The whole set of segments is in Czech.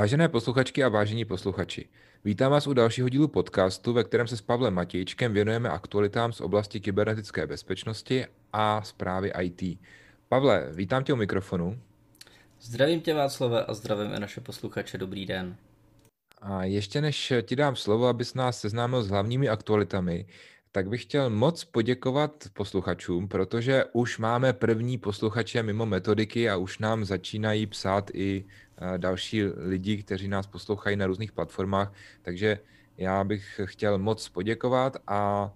Vážené posluchačky a vážení posluchači, vítám vás u dalšího dílu podcastu, ve kterém se s Pavlem Matějčkem věnujeme aktualitám z oblasti kybernetické bezpečnosti a zprávy IT. Pavle, vítám tě u mikrofonu. Zdravím tě Václave a zdravím i naše posluchače. Dobrý den. A ještě než ti dám slovo, abys nás seznámil s hlavními aktualitami, tak bych chtěl moc poděkovat posluchačům, protože už máme první posluchače mimo metodiky a už nám začínají psát i další lidi, kteří nás poslouchají na různých platformách. Takže já bych chtěl moc poděkovat a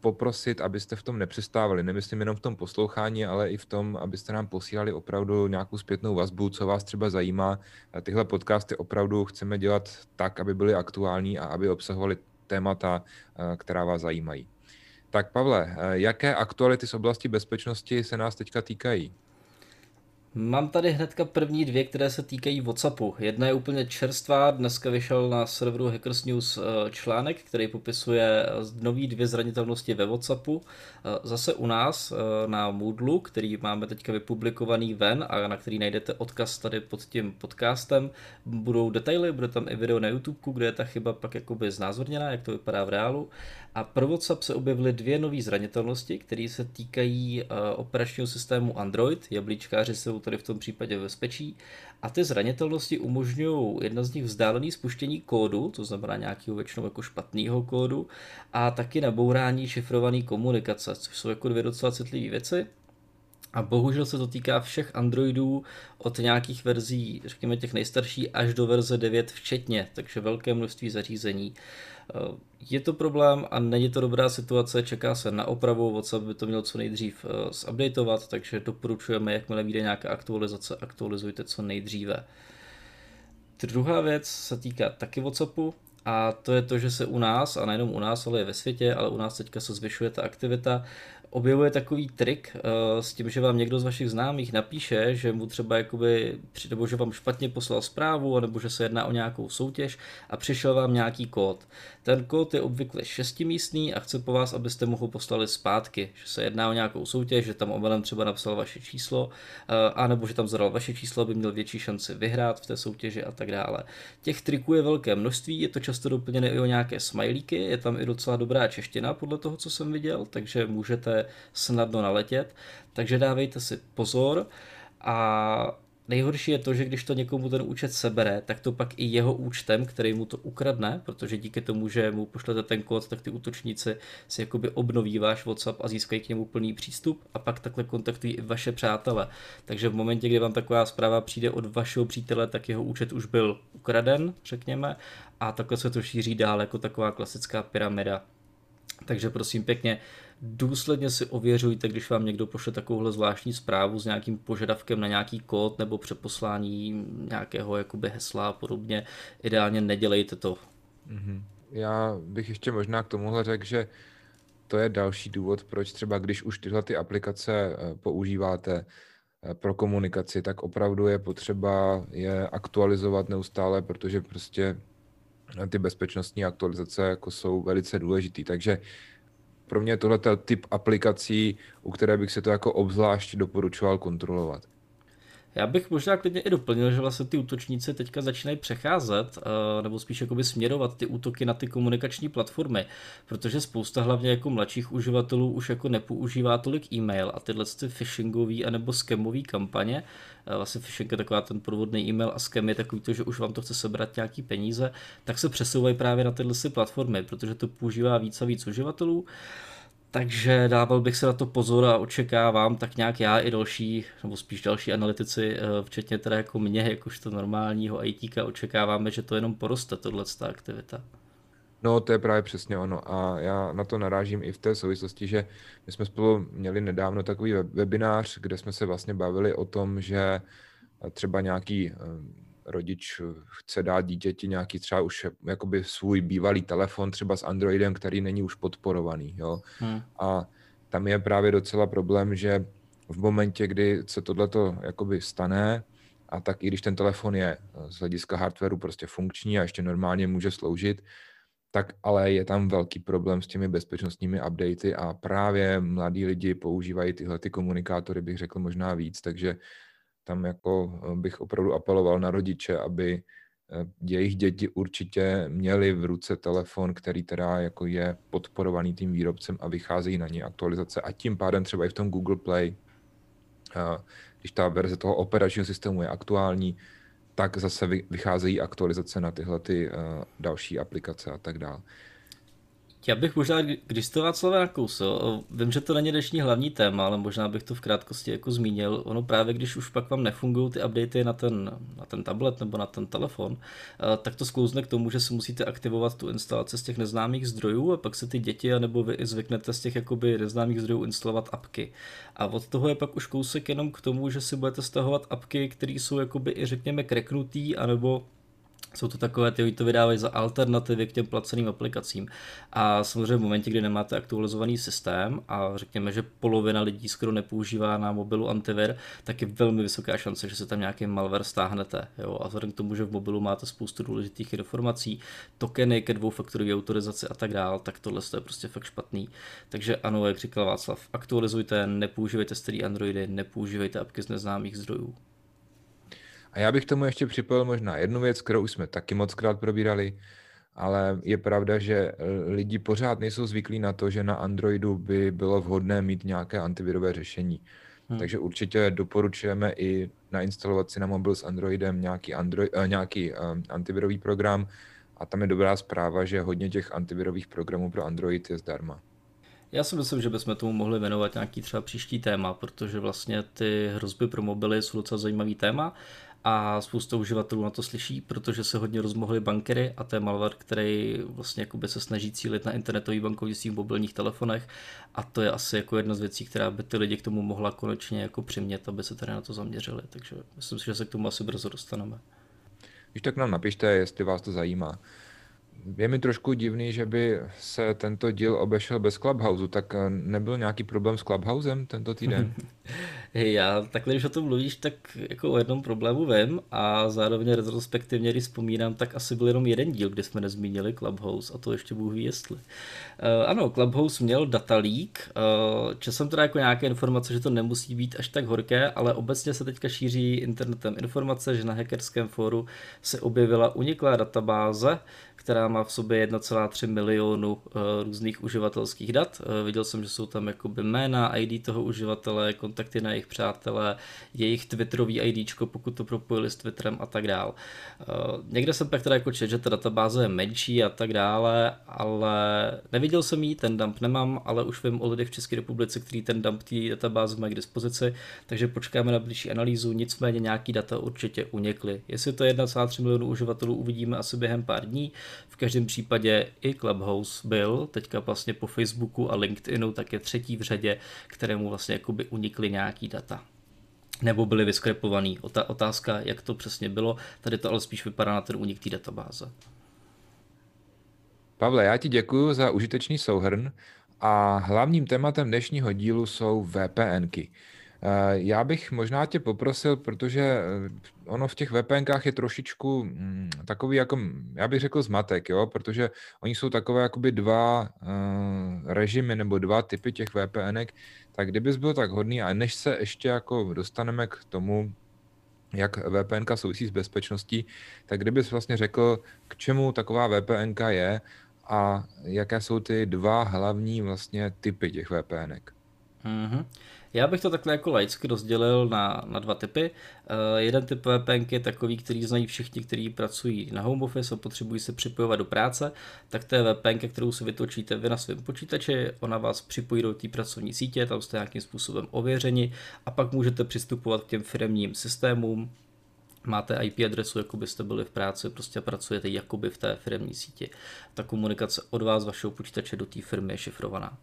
poprosit, abyste v tom nepřestávali. Nemyslím jenom v tom poslouchání, ale i v tom, abyste nám posílali opravdu nějakou zpětnou vazbu, co vás třeba zajímá. Tyhle podcasty opravdu chceme dělat tak, aby byly aktuální a aby obsahovaly témata, eh, která vás zajímají. Tak Pavle, eh, jaké aktuality z oblasti bezpečnosti se nás teďka týkají? Mám tady hnedka první dvě, které se týkají WhatsAppu. Jedna je úplně čerstvá, dneska vyšel na serveru Hackers News eh, článek, který popisuje nový dvě zranitelnosti ve WhatsAppu. Zase u nás na Moodlu, který máme teďka vypublikovaný ven a na který najdete odkaz tady pod tím podcastem, budou detaily, bude tam i video na YouTube, kde je ta chyba pak jakoby znázorněná, jak to vypadá v reálu. A pro WhatsApp se objevily dvě nové zranitelnosti, které se týkají operačního systému Android. Jablíčkáři jsou tady v tom případě bezpečí. A ty zranitelnosti umožňují jedna z nich vzdálený spuštění kódu, to znamená nějakého většinou jako špatného kódu, a taky nabourání šifrované komunikace, což jsou jako dvě docela citlivé věci. A bohužel se to týká všech Androidů od nějakých verzí, řekněme těch nejstarší, až do verze 9 včetně, takže velké množství zařízení. Eh, je to problém a není to dobrá situace, čeká se na opravu, WhatsApp by to měl co nejdřív eh, zupdateovat, takže doporučujeme, jakmile vyjde nějaká aktualizace, aktualizujte co nejdříve. Druhá věc se týká taky WhatsAppu, a to je to, že se u nás, a nejenom u nás, ale i ve světě, ale u nás teďka se zvyšuje ta aktivita, objevuje takový trik uh, s tím, že vám někdo z vašich známých napíše, že mu třeba jakoby, nebo že vám špatně poslal zprávu, nebo že se jedná o nějakou soutěž a přišel vám nějaký kód. Ten kód je obvykle šestimístný a chce po vás, abyste mu ho poslali zpátky, že se jedná o nějakou soutěž, že tam omylem třeba napsal vaše číslo, uh, anebo že tam zadal vaše číslo, aby měl větší šanci vyhrát v té soutěži a tak dále. Těch triků je velké množství, je to často doplněné i o nějaké smajlíky, je tam i docela dobrá čeština podle toho, co jsem viděl, takže můžete snadno naletět, takže dávejte si pozor a Nejhorší je to, že když to někomu ten účet sebere, tak to pak i jeho účtem, který mu to ukradne, protože díky tomu, že mu pošlete ten kód, tak ty útočníci si jakoby obnoví váš WhatsApp a získají k němu plný přístup a pak takhle kontaktují i vaše přátele. Takže v momentě, kdy vám taková zpráva přijde od vašeho přítele, tak jeho účet už byl ukraden, řekněme, a takhle se to šíří dál jako taková klasická pyramida. Takže prosím pěkně, důsledně si ověřujte, když vám někdo pošle takovouhle zvláštní zprávu s nějakým požadavkem na nějaký kód nebo přeposlání nějakého jakoby hesla a podobně. Ideálně nedělejte to. Mm-hmm. Já bych ještě možná k tomuhle řekl, že to je další důvod, proč třeba když už tyhle ty aplikace eh, používáte eh, pro komunikaci, tak opravdu je potřeba je aktualizovat neustále, protože prostě ty bezpečnostní aktualizace jako jsou velice důležitý. Takže pro mě je tohle typ aplikací, u které bych se to jako obzvlášť doporučoval kontrolovat. Já bych možná klidně i doplnil, že vlastně ty útočníci teďka začínají přecházet, eh, nebo spíš jakoby směrovat ty útoky na ty komunikační platformy, protože spousta hlavně jako mladších uživatelů už jako nepoužívá tolik e-mail a tyhle ty phishingové anebo scamové kampaně, eh, vlastně phishing je taková ten podvodný e-mail a scam je takový to, že už vám to chce sebrat nějaký peníze, tak se přesouvají právě na tyhle platformy, protože to používá víc a víc uživatelů. Takže dával bych se na to pozor a očekávám, tak nějak já i další, nebo spíš další analytici, eh, včetně teda jako mě, jakožto normálního ITka, očekáváme, že to jenom poroste, tohle aktivita. No, to je právě přesně ono. A já na to narážím i v té souvislosti, že my jsme spolu měli nedávno takový webinář, kde jsme se vlastně bavili o tom, že třeba nějaký eh, rodič chce dát dítěti nějaký třeba už jakoby svůj bývalý telefon třeba s Androidem, který není už podporovaný. Jo? Hmm. A tam je právě docela problém, že v momentě, kdy se tohleto jakoby stane, a tak i když ten telefon je z hlediska hardwareu prostě funkční a ještě normálně může sloužit, tak ale je tam velký problém s těmi bezpečnostními updaty a právě mladí lidi používají tyhle ty komunikátory, bych řekl možná víc, takže tam jako eh, bych opravdu apeloval na rodiče, aby jejich děti určitě měly v ruce telefon, který teda jako je podporovaný tím výrobcem a vycházejí na ně aktualizace a tím pádem třeba i v tom Google Play, když ta verze toho operačního systému je aktuální, tak zase vycházejí aktualizace na tyhle ty další aplikace a tak dále. Já bych možná, když to Václav nakousil, vím, že to není dnešní hlavní téma, ale možná bych to v krátkosti jako zmínil. Ono právě, když už pak vám nefungují ty updaty na ten, na ten tablet nebo na ten telefon, eh, tak to sklouzne k tomu, že si musíte aktivovat tu instalaci z těch neznámých zdrojů a pak se ty děti nebo vy zvyknete z těch jakoby neznámých zdrojů instalovat apky. A od toho je pak už kousek jenom k tomu, že si budete stahovat apky, které jsou jakoby i řekněme kreknutý, anebo jsou to takové, ty to vydávají za alternativy k těm placeným aplikacím. A samozřejmě v momentě, kdy nemáte aktualizovaný systém a řekněme, že polovina lidí skoro nepoužívá na mobilu antivir, tak je velmi vysoká šance, že se tam nějaký malware stáhnete. Jo? A vzhledem k tomu, že v mobilu máte spoustu důležitých informací, tokeny ke dvoufaktorové autorizaci a tak dál, tak tohle je prostě fakt špatný. Takže ano, jak říkal Václav, aktualizujte, nepoužívejte starý Androidy, nepoužívejte apky z neznámých zdrojů. A já bych tomu ještě připojil možná jednu věc, kterou už jsme taky moc krát probírali, ale je pravda, že eh, lidi pořád nejsou zvyklí na to, že na Androidu by bylo vhodné mít nějaké antivirové řešení. Hmm. Takže určitě doporučujeme i nainstalovat si na mobil s Androidem nějaký, Android, uh, nějaký uh, antivirový program a tam je dobrá zpráva, že hodně těch antivirových programů pro Android je zdarma. Já si myslím, že bychom tomu mohli věnovat nějaký třeba příští téma, protože vlastně ty hrozby pro mobily jsou docela zajímavý téma a spousta uživatelů na to slyší, protože se hodně rozmohly bankery a to je malware, který vlastně jakoby se snaží cílit na internetový bankovnictví v mobilních telefonech a to je asi jako jedna z věcí, která by ty lidi k tomu mohla konečně jako přimět, aby se tady na to zaměřili, takže myslím si, že se k tomu asi brzo dostaneme. Když tak nám napište, jestli vás to zajímá. Je mi trošku divný, že by se tento díl obešel bez Clubhouse, tak eh, nebyl nějaký problém s Clubhousem tento týden? Já takhle, když o tom mluvíš, tak jako o jednom problému vím a zároveň retrospektivně, když vzpomínám, tak asi byl jenom jeden díl, kde jsme nezmínili Clubhouse a to ještě Bůh ví jestli. Uh, ano, Clubhouse měl data leak, uh, čas jsem teda jako nějaké informace, že to nemusí být až tak horké, ale obecně se teďka šíří internetem informace, že na hackerském fóru se objevila uniklá databáze, která má v sobě 1,3 milionu uh, různých uživatelských dat. Uh, viděl jsem, že jsou tam jakoby jména, ID toho uživatele, kontakty na jejich přátelé, jejich Twitterový ID, pokud to propojili s Twitterem a tak dál. Uh, někde jsem pak teda jako čet, že ta databáze je menší a tak dále, ale neviděl jsem ji, ten dump nemám, ale už vím o lidech v České republice, který ten dump té databáze mají k dispozici, takže počkáme na blížší analýzu, nicméně nějaký data určitě unikly. Jestli to je 1,3 milionu uživatelů, uvidíme asi během pár dní. V každém případě i Clubhouse byl, teďka vlastně po Facebooku a LinkedInu, tak je třetí v řadě, kterému vlastně jakoby unikly nějaký data nebo byly vyskrepovaný. Otázka, jak to přesně bylo, tady to ale spíš vypadá na ten únik té databáze. Pavle, já ti děkuji za užitečný souhrn a hlavním tématem dnešního dílu jsou VPNky. Eh, já bych možná tě poprosil, protože eh, ono v těch VPNkách je trošičku mm, takový jako, já bych řekl zmatek, jo, protože oni jsou takové jakoby dva uh, režimy nebo dva typy těch VPNek, tak kdybys byl tak hodný a než se ještě jako dostaneme k tomu, jak VPNka souvisí s bezpečností, tak kdybys vlastně řekl, k čemu taková VPNka je a jaké jsou ty dva hlavní vlastně typy těch VPNek. Mm-hmm. Já bych to takhle jako laicky rozdělil na, na dva typy. Uh, jeden typ VPN je takový, který znají všichni, kteří pracují na home office a potřebují se připojovat do práce, tak to je VPN, kterou si vytočíte vy na svém počítači, ona vás připojí do té pracovní sítě, tam jste nějakým způsobem ověřeni a pak můžete přistupovat k těm firmním systémům, máte IP adresu, jako byste byli v práci, prostě pracujete jakoby v té firmní síti. Ta komunikace od vás, vašeho počítače do té firmy je šifrovaná. Uh,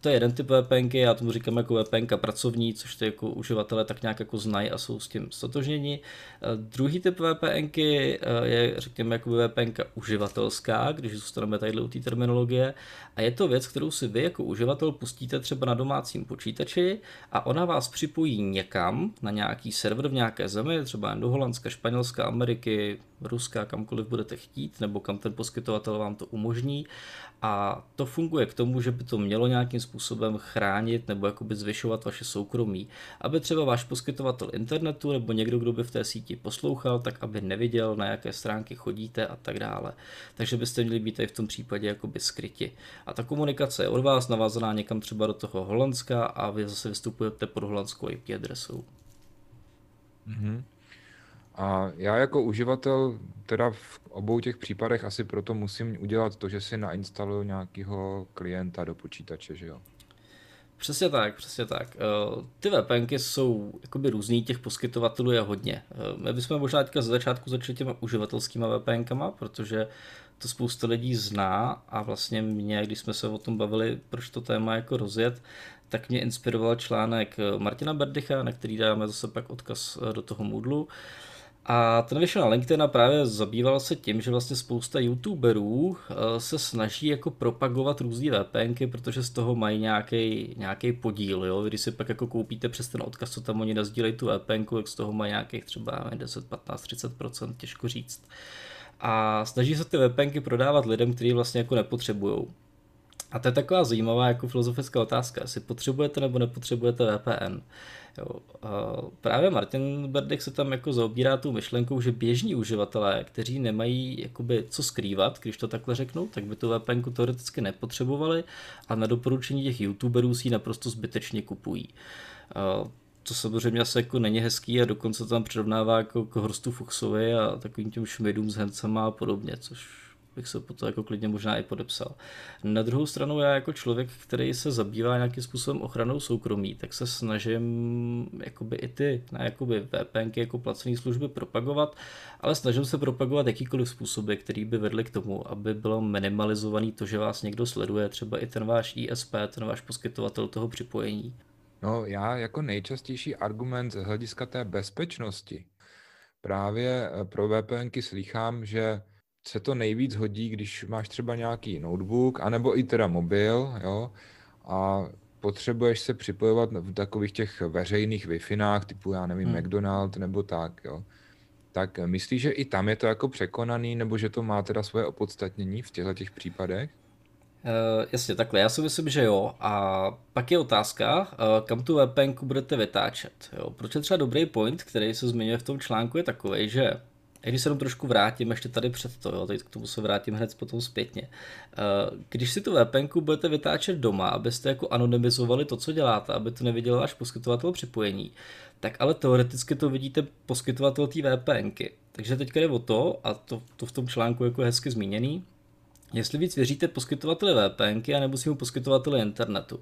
to je jeden typ VPN, já tomu říkám jako VPN pracovní, což ty jako uživatelé tak nějak jako znají a jsou s tím stotožněni. Uh, druhý typ VPN uh, je, řekněme, jako VPN uživatelská, když zůstaneme tady u té terminologie. A je to věc, kterou si vy jako uživatel pustíte třeba na domácím počítači a ona vás připojí někam na nějaký server v nějaké zemi, třeba do Holandska, Španělska, Ameriky, Ruska, kamkoliv budete chtít, nebo kam ten poskytovatel vám to umožní. A to funguje k tomu, že by to mělo nějakým způsobem chránit nebo jakoby zvyšovat vaše soukromí. Aby třeba váš poskytovatel internetu nebo někdo, kdo by v té síti poslouchal, tak aby neviděl, na jaké stránky chodíte a tak dále. Takže byste měli být i v tom případě jakoby skryti. A ta komunikace je od vás navázaná někam třeba do toho Holandska a vy zase vystupujete pod holandskou IP adresou. Mm-hmm. A já jako uživatel teda v obou těch případech asi proto musím udělat to, že si nainstaluju nějakého klienta do počítače, že jo? Přesně tak, přesně tak. Eh, ty VPNky jsou jakoby různý, těch poskytovatelů je hodně. Eh, my bychom možná teďka ze začátku začali těma uživatelskýma VPNkama, protože to spousta lidí zná a vlastně mě, když jsme se o tom bavili, proč to téma jako rozjet, tak mě inspiroval článek Martina Berdycha, na který dáme zase pak odkaz do toho Moodlu. A ten vyšel na LinkedIn a právě zabýval se tím, že vlastně spousta youtuberů eh, se snaží jako propagovat různé VPNky, protože z toho mají nějaký, nějaký podíl. Jo? Když si pak jako koupíte přes ten odkaz, co tam oni nazdílejí tu VPNku, tak z toho mají nějakých třeba 10, 15, 30 těžko říct. A snaží se ty VPNky prodávat lidem, kteří vlastně jako nepotřebují. A to je taková zajímavá jako filozofická otázka, jestli potřebujete nebo nepotřebujete VPN. Jo. Právě Martin Berdych se tam jako zaobírá tou myšlenkou, že běžní uživatelé, kteří nemají jakoby co skrývat, když to takhle řeknu, tak by tu VPN teoreticky nepotřebovali a na doporučení těch youtuberů si ji naprosto zbytečně kupují. To samozřejmě asi jako není hezký a dokonce tam přirovnává jako k Horstu Fuchsovi a takovým těm šmidům s Hencema a podobně, což bych se po to jako klidně možná i podepsal. Na druhou stranu já jako člověk, který se zabývá nějakým způsobem ochranou soukromí, tak se snažím jakoby i ty na jakoby VPNky jako placené služby propagovat, ale snažím se propagovat jakýkoliv způsoby, který by vedly k tomu, aby bylo minimalizovaný to, že vás někdo sleduje, třeba i ten váš ISP, ten váš poskytovatel toho připojení. No já jako nejčastější argument z hlediska té bezpečnosti právě eh, pro VPNky slýchám, že se to nejvíc hodí, když máš třeba nějaký notebook, anebo i teda mobil, jo, a potřebuješ se připojovat v takových těch veřejných wi typu, já nevím, hmm. McDonald nebo tak, jo. Tak myslíš, že i tam je to jako překonaný, nebo že to má teda svoje opodstatnění v těchto těch případech? Uh, jasně, takhle, já si myslím, že jo. A pak je otázka, uh, kam tu VPN budete vytáčet. Jo? Proč je třeba dobrý point, který se zmiňuje v tom článku, je takový, že když se jenom trošku vrátím ještě tady před to, jo, teď k tomu se vrátím hned potom zpětně. Eh, když si tu VPN budete vytáčet doma, abyste jako anonymizovali to, co děláte, aby to neviděl váš poskytovatel připojení, tak ale teoreticky to vidíte poskytovatel té VPNky. Takže teď jde o to, a to, to v tom článku jako je hezky zmíněný, Jestli víc věříte poskytovateli VPNky a nebo svým poskytovateli internetu.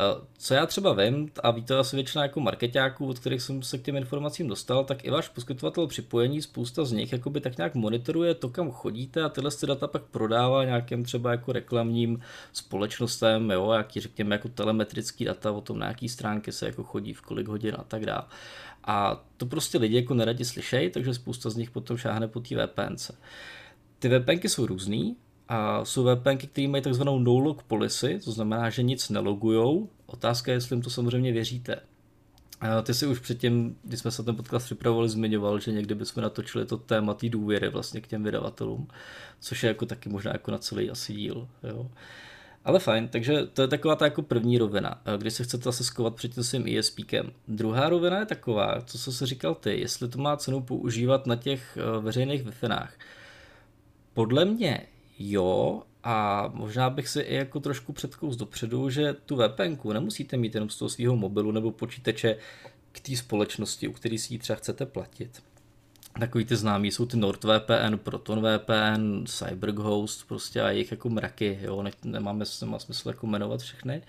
Eh, co já třeba vím, a ví to asi většina jako marketáků, od kterých jsem se k těm informacím dostal, tak i váš poskytovatel připojení, spousta z nich jakoby tak nějak monitoruje to, kam chodíte a tyhle ty data pak prodává nějakým třeba jako reklamním společnostem, jo, jaký řekněme jako telemetrický data o tom, na jaký stránky se jako chodí, v kolik hodin a tak dále. A to prostě lidi jako neradi slyšejí, takže spousta z nich potom šáhne po té VPNce. Ty VPNky jsou různý, a jsou VPN, které mají takzvanou no-log policy, to znamená, že nic nelogujou. Otázka je, jestli jim to samozřejmě věříte. A ty si už předtím, když jsme se ten podcast připravovali, zmiňoval, že někdy bychom natočili to téma té důvěry vlastně k těm vydavatelům, což je jako taky možná jako na celý asi díl. Jo. Ale fajn, takže to je taková ta jako první rovina, kdy se chcete zase skovat před tím svým ISPkem. Druhá rovina je taková, co jsi říkal ty, jestli to má cenu používat na těch eh, veřejných wi Podle mě jo, a možná bych si i jako trošku předkous dopředu, že tu VPN nemusíte mít jenom z toho svého mobilu nebo počítače k té společnosti, u který si ji třeba chcete platit. Takový ty známí jsou ty NordVPN, ProtonVPN, CyberGhost, prostě a jejich jako mraky, jo, ne, nemáme nemá smysl jako jmenovat všechny.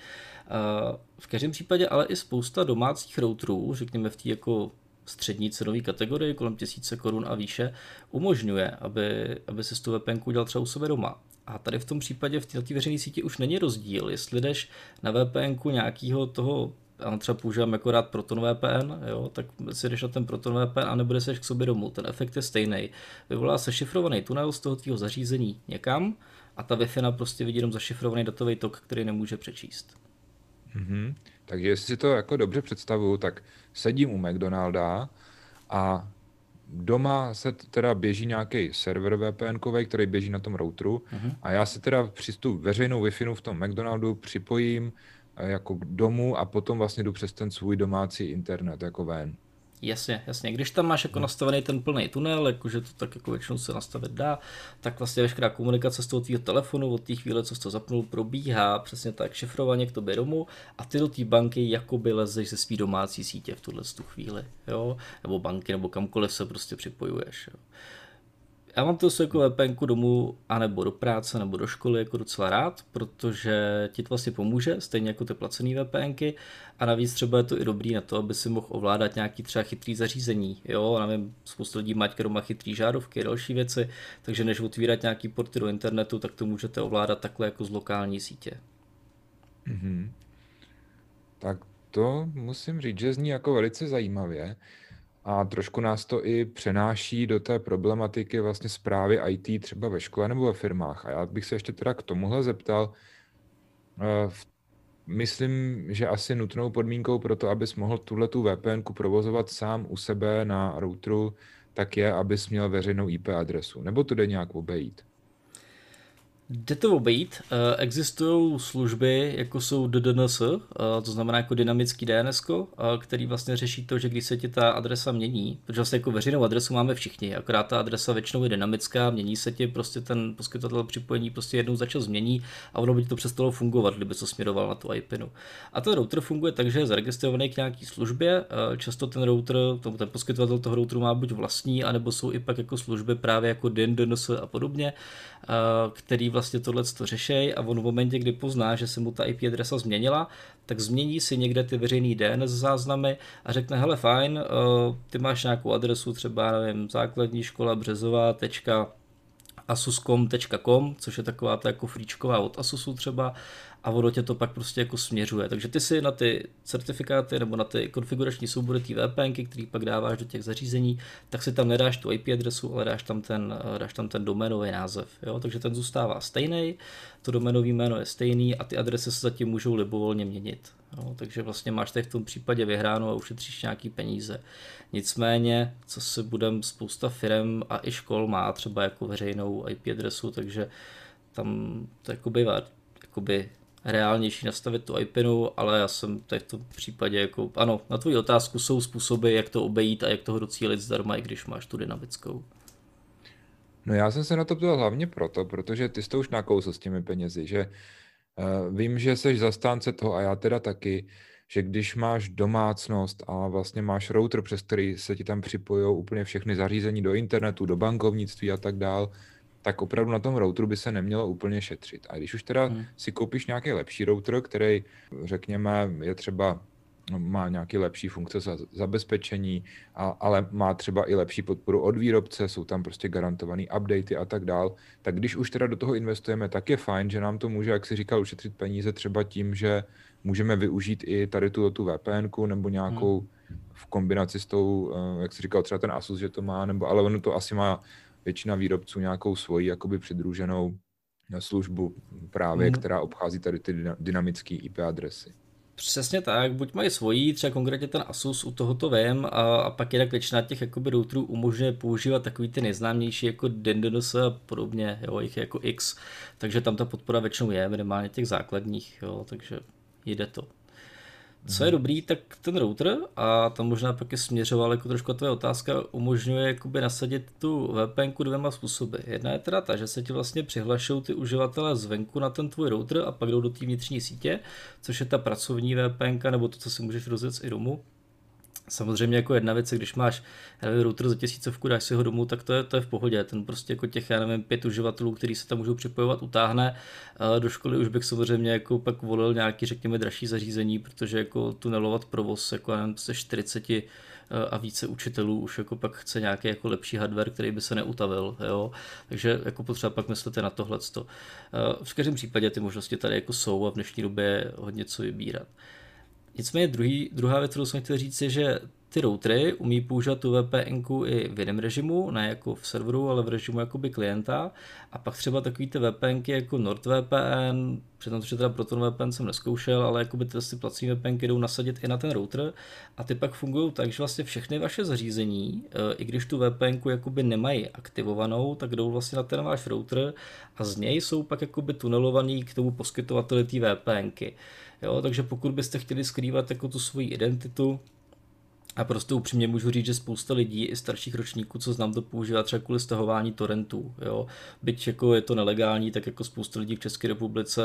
V každém případě ale i spousta domácích routerů, řekněme v té jako střední cenové kategorii, kolem tisíce korun a výše, umožňuje, aby, aby si tu VPN udělal třeba u sebe doma. A tady v tom případě v této veřejné síti už není rozdíl, jestli jdeš na VPN nějakého toho já třeba používám jako rád Proton VPN, jo, tak si jdeš na ten Proton VPN a nebude seš k sobě domů. Ten efekt je stejný. Vyvolá se šifrovaný tunel z toho tvého zařízení někam a ta wi prostě vidí jenom zašifrovaný datový tok, který nemůže přečíst. Mm-hmm. Takže jestli si to jako dobře představuju, tak sedím u McDonalda a doma se teda běží nějaký server VPN, který běží na tom routeru uh-huh. a já se teda přes tu veřejnou wi v tom McDonaldu připojím eh, jako k domu a potom vlastně jdu přes ten svůj domácí internet jako ven. Jasně, jasně. Když tam máš jako nastavený ten plný tunel, jakože to tak jako většinou se nastavit dá, tak vlastně veškerá komunikace z toho tvého telefonu od té chvíle, co jsi to zapnul, probíhá přesně tak šifrovaně k tobě domů a ty do té banky jakoby lezeš ze svý domácí sítě v tuhle tu chvíli, jo? nebo banky, nebo kamkoliv se prostě připojuješ. Jo? Já mám to jako VPN domů, anebo do práce, nebo do školy jako docela rád, protože ti to vlastně pomůže, stejně jako ty placené VPNky a navíc třeba je to i dobrý na to, aby si mohl ovládat nějaký třeba chytrý zařízení, jo, nevím, spoustu lidí má doma chytrý žárovky a další věci, takže než otvírat nějaký porty do internetu, tak to můžete ovládat takhle jako z lokální sítě. Mm-hmm. Tak to musím říct, že zní jako velice zajímavě a trošku nás to i přenáší do té problematiky vlastně zprávy IT třeba ve škole nebo ve firmách. A já bych se ještě teda k tomuhle zeptal. Eh, myslím, že asi nutnou podmínkou pro to, abys mohl tuhle tu VPN provozovat sám u sebe na routeru, tak je, abys měl veřejnou IP adresu. Nebo to jde nějak obejít? Jde to obejít. Eh, existují služby, jako jsou DDNS, eh, to znamená jako dynamický DNS, eh, který vlastně řeší to, že když se ti ta adresa mění, protože vlastně jako veřejnou adresu máme všichni, akorát ta adresa většinou je dynamická, mění se ti prostě ten poskytovatel připojení prostě jednou za čas změní a ono by ti to přestalo fungovat, kdyby to směroval na tu IPinu. A ten router funguje tak, že je zaregistrovaný k nějaký službě, často ten router, ten poskytovatel toho routeru má buď vlastní, anebo jsou i pak jako služby právě jako DNS a podobně, který vlastně tohle to řešej a on v momentě, kdy pozná, že se mu ta IP adresa změnila, tak změní si někde ty veřejný DNS záznamy a řekne, hele fajn, uh, ty máš nějakou adresu, třeba nevím, základní škola březová, tečka, což je taková ta jako flíčková od Asusu třeba a ono tě to pak prostě jako směřuje. Takže ty si na ty certifikáty nebo na ty konfigurační soubory té VPNky, který pak dáváš do těch zařízení, tak si tam nedáš tu IP adresu, ale dáš tam ten, dáš tam ten doménový název. Jo? Takže ten zůstává stejný, to doménový jméno je stejný a ty adresy se zatím můžou libovolně měnit. Jo? Takže vlastně máš tady v tom případě vyhráno a ušetříš nějaký peníze. Nicméně, co se budem, spousta firm a i škol má třeba jako veřejnou IP adresu, takže tam to jako bývá jakoby reálnější nastavit tu IPinu, ale já jsem v tom případě jako, ano, na tvoji otázku jsou způsoby, jak to obejít a jak toho docílit zdarma, i když máš tu dynamickou. No já jsem se na to ptal hlavně proto, protože ty jsi to už nakousl s těmi penězi, že uh, vím, že jsi zastánce toho a já teda taky, že když máš domácnost a vlastně máš router, přes který se ti tam připojí úplně všechny zařízení do internetu, do bankovnictví a tak dál, tak opravdu na tom routeru by se nemělo úplně šetřit. A když už teda hmm. si koupíš nějaký lepší router, který, řekněme, je třeba má nějaké lepší funkce za zabezpečení, a, ale má třeba i lepší podporu od výrobce, jsou tam prostě garantované updaty a tak dál, tak když už teda do toho investujeme, tak je fajn, že nám to může, jak si říkal, ušetřit peníze třeba tím, že můžeme využít i tady tu, tu VPN nebo nějakou hmm. v kombinaci s tou, eh, jak si říkal, třeba ten Asus, že to má, nebo ale ono to asi má většina výrobců nějakou svoji jakoby přidruženou službu právě, hmm. která obchází tady ty dynamické IP adresy. Přesně tak, buď mají svojí, třeba konkrétně ten Asus, u toho to vím, a, a pak jinak většina těch jakoby routerů umožňuje používat takový ty nejznámější jako Dendenos a podobně, jo, jich jako X, takže tam ta podpora většinou je, minimálně těch základních, jo, takže jde to. Co je dobrý, tak ten router, a tam možná pak je směřoval jako trošku tvoje otázka, umožňuje jakoby nasadit tu VPN dvěma způsoby. Jedna je teda ta, že se ti vlastně přihlašou ty uživatelé zvenku na ten tvůj router a pak jdou do té vnitřní sítě, což je ta pracovní VPN, nebo to, co si můžeš rozjet i domů. Samozřejmě jako jedna věc, když máš nevím, router za tisícovku, dáš si ho domů, tak to je, to je v pohodě. Ten prostě jako těch, já nevím, pět uživatelů, kteří se tam můžou připojovat, utáhne. Do školy už bych samozřejmě jako pak volil nějaký, řekněme, dražší zařízení, protože jako tunelovat provoz jako nevím, se 40 eh, a více učitelů už jako pak chce nějaký jako lepší hardware, který by se neutavil, jo. Takže jako potřeba pak myslete na tohle. Eh, v každém případě ty možnosti tady jako jsou a v dnešní době je hodně co vybírat. Nicméně druhý, druhá věc, kterou jsem chtěl říct, je, že ty routery umí používat tu VPN i v jiném režimu, ne jako v serveru, ale v režimu jakoby klienta. A pak třeba takový ty VPNky jako NordVPN, přitom že teda Proton VPN jsem neskoušel, ale jakoby ty si plací VPN jdou nasadit i na ten router a ty pak fungují tak, že vlastně všechny vaše zařízení, eh, i když tu VPN jakoby nemají aktivovanou, tak jdou vlastně na ten váš router a z něj jsou pak jakoby tunelovaný k tomu poskytovateli té VPNky. Jo, takže pokud byste chtěli skrývat jako tu svoji identitu, a prostě upřímně můžu říct, že spousta lidí, i starších ročníků, co znám, to používá třeba kvůli stahování torrentů. Jo? Byť jako je to nelegální, tak jako spousta lidí v České republice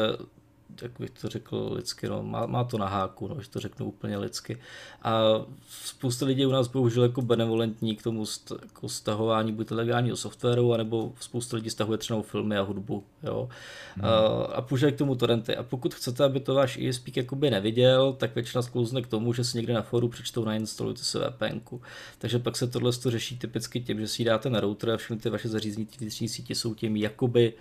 jak bych to řekl lidsky, no, má, má to na háku, no, že to řeknu úplně lidsky. A spousta lidí u nás použil jako benevolentní k tomu st, jako stahování buď legálního softwaru, anebo spousta lidí stahuje třeba filmy a hudbu. Jo. Hmm. A, a použije k tomu torrenty. A pokud chcete, aby to váš ESP jakoby neviděl, tak většina sklouzne k tomu, že si někde na foru přečtou nainstalujte si VPN. Takže pak se tohle řeší typicky tím, že si dáte na router a všechny ty vaše zařízení, ty vnitřní sítě jsou tím jakoby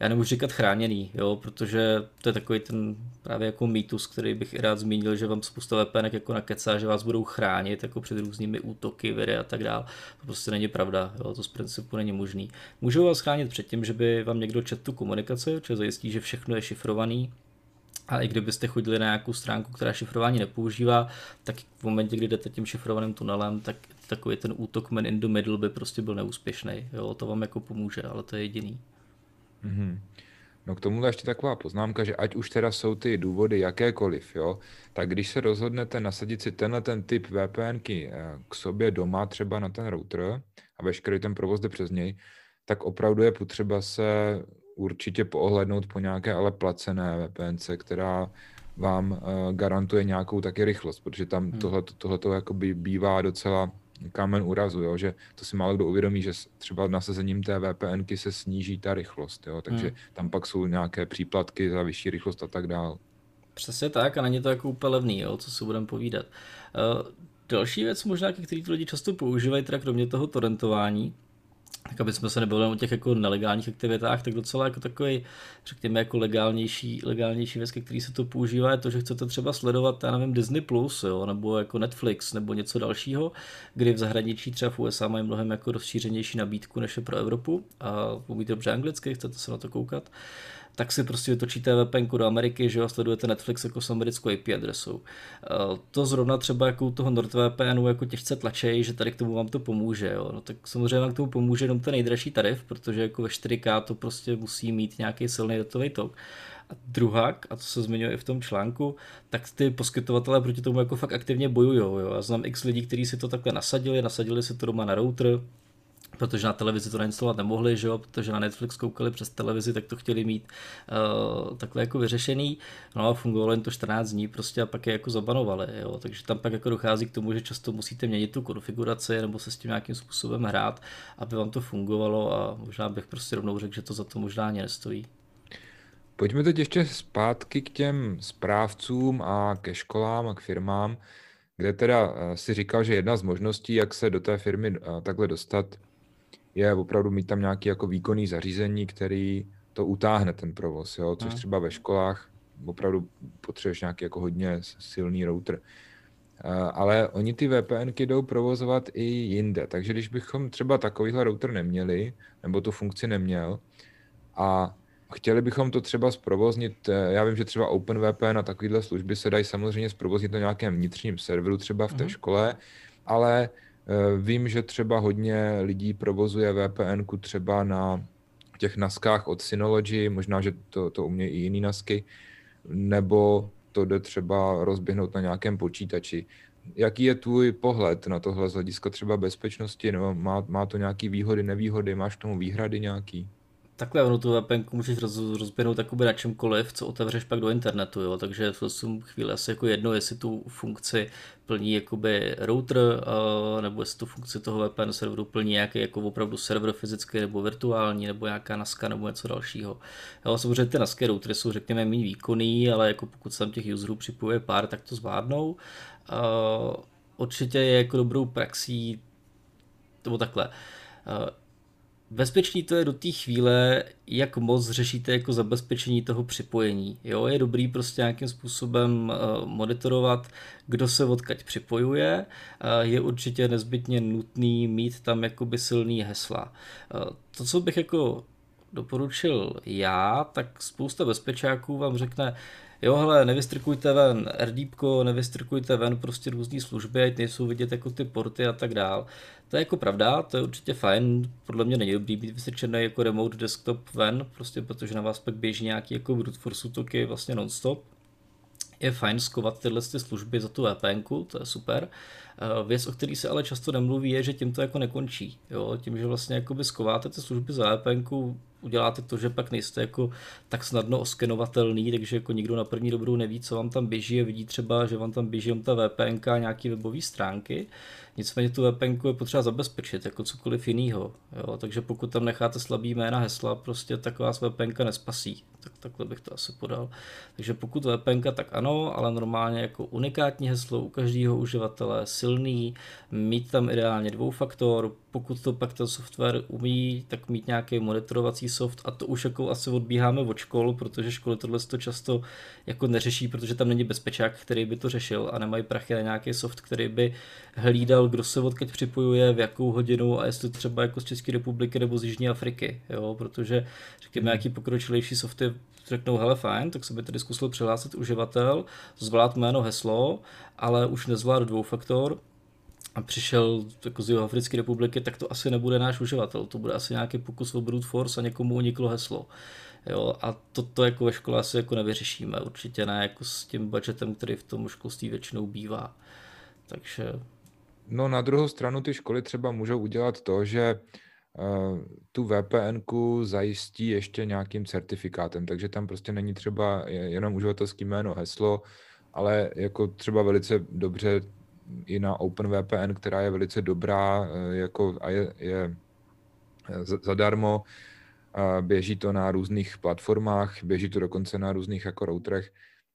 já nemůžu říkat chráněný, jo, protože to je takový ten právě jako mýtus, který bych i rád zmínil, že vám spousta VPN jako nakecá, že vás budou chránit jako před různými útoky, viry a tak dále. To prostě není pravda, jo, to z principu není možný. Můžou vás chránit před tím, že by vám někdo četl tu komunikaci, či zajistí, že všechno je šifrovaný, a i kdybyste chodili na nějakou stránku, která šifrování nepoužívá, tak v momentě, kdy jdete tím šifrovaným tunelem, tak takový ten útok man in the middle by prostě byl neúspěšný. Jo, to vám jako pomůže, ale to je jediný. Mm-hmm. No k tomu ještě taková poznámka, že ať už teda jsou ty důvody jakékoliv, jo, tak když se rozhodnete nasadit si tenhle ten typ VPNky eh, k sobě doma, třeba na ten router a veškerý ten provoz jde přes něj, tak opravdu je potřeba se určitě poohlednout po nějaké ale placené VPNce, která vám uh, garantuje nějakou taky rychlost, protože tam hmm. tohle, tohleto jakoby bývá docela kámen úrazu, jo? že to si málo kdo uvědomí, že třeba nasazením té VPNky se sníží ta rychlost, jo? takže hmm. tam pak jsou nějaké příplatky za vyšší rychlost a tak dále. Přesně tak a není to jako úplně levný, jo? co si budeme povídat. Uh, další věc možná, který lidi často používají, teda kromě toho torrentování, tak aby jsme se nebavili o těch jako nelegálních aktivitách, tak docela jako takový, řekněme, jako legálnější, legálnější věc, který se to používá, je to, že chcete třeba sledovat, já nevím, Disney+, Plus, jo, nebo jako Netflix, nebo něco dalšího, kdy v zahraničí třeba v USA mají mnohem jako rozšířenější nabídku, než je pro Evropu. A umíte dobře anglicky, chcete se na to koukat, tak si prostě vytočíte VPN do Ameriky, že jo, sledujete Netflix jako s americkou IP adresou. Eh, to zrovna třeba jako u toho NordVPNu jako těžce tlačej, že tady k tomu vám to pomůže, jo. No tak samozřejmě vám k tomu pomůže jenom ten nejdražší tarif, protože jako ve 4K to prostě musí mít nějaký silný datový tok. A druhák, a to se zmiňuje i v tom článku, tak ty poskytovatelé proti tomu jako fakt aktivně bojují. Jo. Já znám x lidí, kteří si to takhle nasadili, nasadili si to doma na router, protože na televizi to nainstalovat nemohli, že jo, protože na Netflix koukali přes televizi, tak to chtěli mít uh, takhle jako vyřešený, no a fungovalo jen to 14 dní prostě a pak je jako zabanovali, jo, takže tam pak jako dochází k tomu, že často musíte měnit tu konfiguraci nebo se s tím nějakým způsobem hrát, aby vám to fungovalo a možná bych prostě rovnou řekl, že to za to možná ani nestojí. Pojďme teď ještě zpátky k těm správcům a ke školám a k firmám, kde teda eh, si říkal, že jedna z možností, jak se do té firmy eh, takhle dostat, je opravdu mít tam nějaký jako výkonný zařízení, který to utáhne ten provoz, jo? což třeba ve školách opravdu potřebuješ nějaký jako hodně silný router. Ale oni ty VPNky jdou provozovat i jinde, takže když bychom třeba takovýhle router neměli, nebo tu funkci neměl, a chtěli bychom to třeba zprovoznit, eh, já vím, že třeba OpenVPN a takovéhle služby se dají samozřejmě zprovoznit na nějakém vnitřním serveru, třeba v té mm-hmm. škole, ale vím, že třeba hodně lidí provozuje VPN třeba na těch naskách od Synology, možná, že to, to umějí i jiný nasky, nebo to jde třeba rozběhnout na nějakém počítači. Jaký je tvůj pohled na tohle z hlediska třeba bezpečnosti, nebo má, má to nějaké výhody, nevýhody, máš k tomu výhrady nějaký? Takhle, ono tu VPN můžeš roz, rozběhnout jakoby na čemkoliv, co otevřeš pak do internetu, jo? takže v tom chvíli asi jako jedno, jestli tu funkci plní jakoby router, uh, nebo jestli tu funkci toho VPN serveru plní nějaký jako opravdu server fyzický nebo virtuální, nebo nějaká NASka nebo něco dalšího. Jo, samozřejmě ty NASky routery jsou řekněme méně výkonný, ale jako pokud se tam těch userů připojuje pár, tak to zvládnou. Uh, určitě je jako dobrou praxí, nebo takhle. Uh, Bezpečný to je do té chvíle, jak moc řešíte jako zabezpečení toho připojení. Jo, je dobrý prostě nějakým způsobem uh, monitorovat, kdo se odkaď připojuje. Uh, je určitě nezbytně nutný mít tam jakoby silný hesla. Uh, to, co bych jako doporučil já, tak spousta bezpečáků vám řekne, jo hele, nevystrkujte ven RDPko, nevystrkujte ven prostě různé služby, ať nejsou vidět jako ty porty a tak dál. To je jako pravda, to je určitě fajn, podle mě není dobrý být vystrčený jako remote desktop ven, prostě protože na vás pak běží nějaký jako brute force útoky vlastně non-stop. Je fajn skovat tyhle ty služby za tu VPN, to je super. Eh, věc, o který se ale často nemluví, je, že tím to jako nekončí. Jo? Tím, že vlastně jakoby skováte ty služby za VPN, uděláte to, že pak nejste jako tak snadno oskenovatelný, takže jako nikdo na první dobrou neví, co vám tam běží a vidí třeba, že vám tam běží ta VPN a nějaké webové stránky. Nicméně tu VPN je potřeba zabezpečit, jako cokoliv jiného. Takže pokud tam necháte slabý jména hesla, prostě tak vás VPN nespasí. Tak takhle bych to asi podal. Takže pokud VPN, tak ano, ale normálně jako unikátní heslo u každého uživatele, silný, mít tam ideálně dvoufaktor, pokud to pak ten software umí, tak mít nějaký monitorovací soft a to už jako asi odbíháme od škol, protože školy tohle to často jako neřeší, protože tam není bezpečák, který by to řešil a nemají prachy na nějaký soft, který by hlídal, kdo se odkud připojuje, v jakou hodinu a jestli třeba jako z České republiky nebo z Jižní Afriky, jo, protože řekněme, hmm. nějaký pokročilejší softy řeknou, hele fajn, tak se by tedy zkusil přihlásit uživatel, zvládat jméno, heslo, ale už nezvlád dvoufaktor, a přišel jako z Jihoafrické republiky, tak to asi nebude náš uživatel, to bude asi nějaký pokus o brute force a někomu uniklo heslo. Jo, a to, to jako ve škole asi jako nevyřešíme, určitě ne jako s tím budgetem, který v tom školství většinou bývá. Takže... No na druhou stranu ty školy třeba můžou udělat to, že uh, tu VPN zajistí ještě nějakým certifikátem, takže tam prostě není třeba jenom uživatelský jméno, heslo, ale jako třeba velice dobře i na OpenVPN, která je velice dobrá eh, jako, a je, je eh, zadarmo. Běží to na různých platformách, běží to dokonce na různých jako routerech,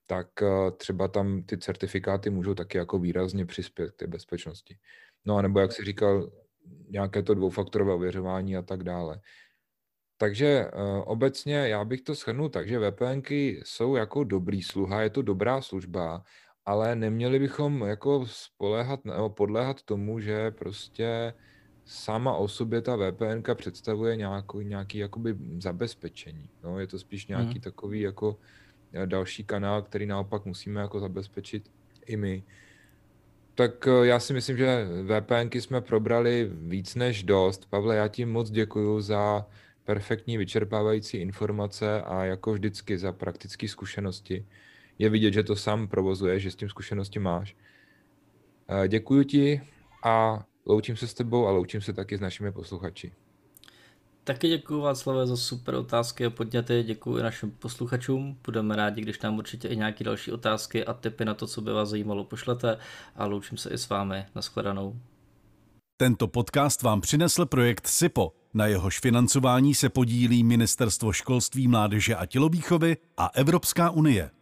tak eh, třeba tam ty certifikáty můžou taky jako výrazně přispět k té bezpečnosti. No a nebo jak si říkal, nějaké to dvoufaktorové ověřování a tak dále. Takže uh, obecně já bych to shrnul tak, že VPNky jsou jako dobrý sluha, je to dobrá služba, ale neměli bychom jako spoléhat nebo podléhat tomu, že prostě sama o sobě ta VPN představuje nějaký, nějaký jakoby zabezpečení. No, je to spíš nějaký mm. takový jako eh, další kanál, který naopak musíme jako zabezpečit i my. Tak eh, já si myslím, že VPNky jsme probrali víc než dost. Pavle, já ti moc děkuji za perfektní vyčerpávající informace a jako vždycky za praktické zkušenosti je vidět, že to sám provozuješ, že s tím zkušenosti máš. Eh, děkuji ti a loučím se s tebou a loučím se taky s našimi posluchači. Taky děkuji Václave za super otázky a podněty, děkuji našim posluchačům. Budeme rádi, když nám určitě i nějaké další otázky a tipy na to, co by vás zajímalo, pošlete a loučím se i s vámi. Naschledanou. Tento podcast vám přinesl projekt SIPO. Na jehož financování se podílí Ministerstvo školství, mládeže a tělovýchovy a Evropská unie.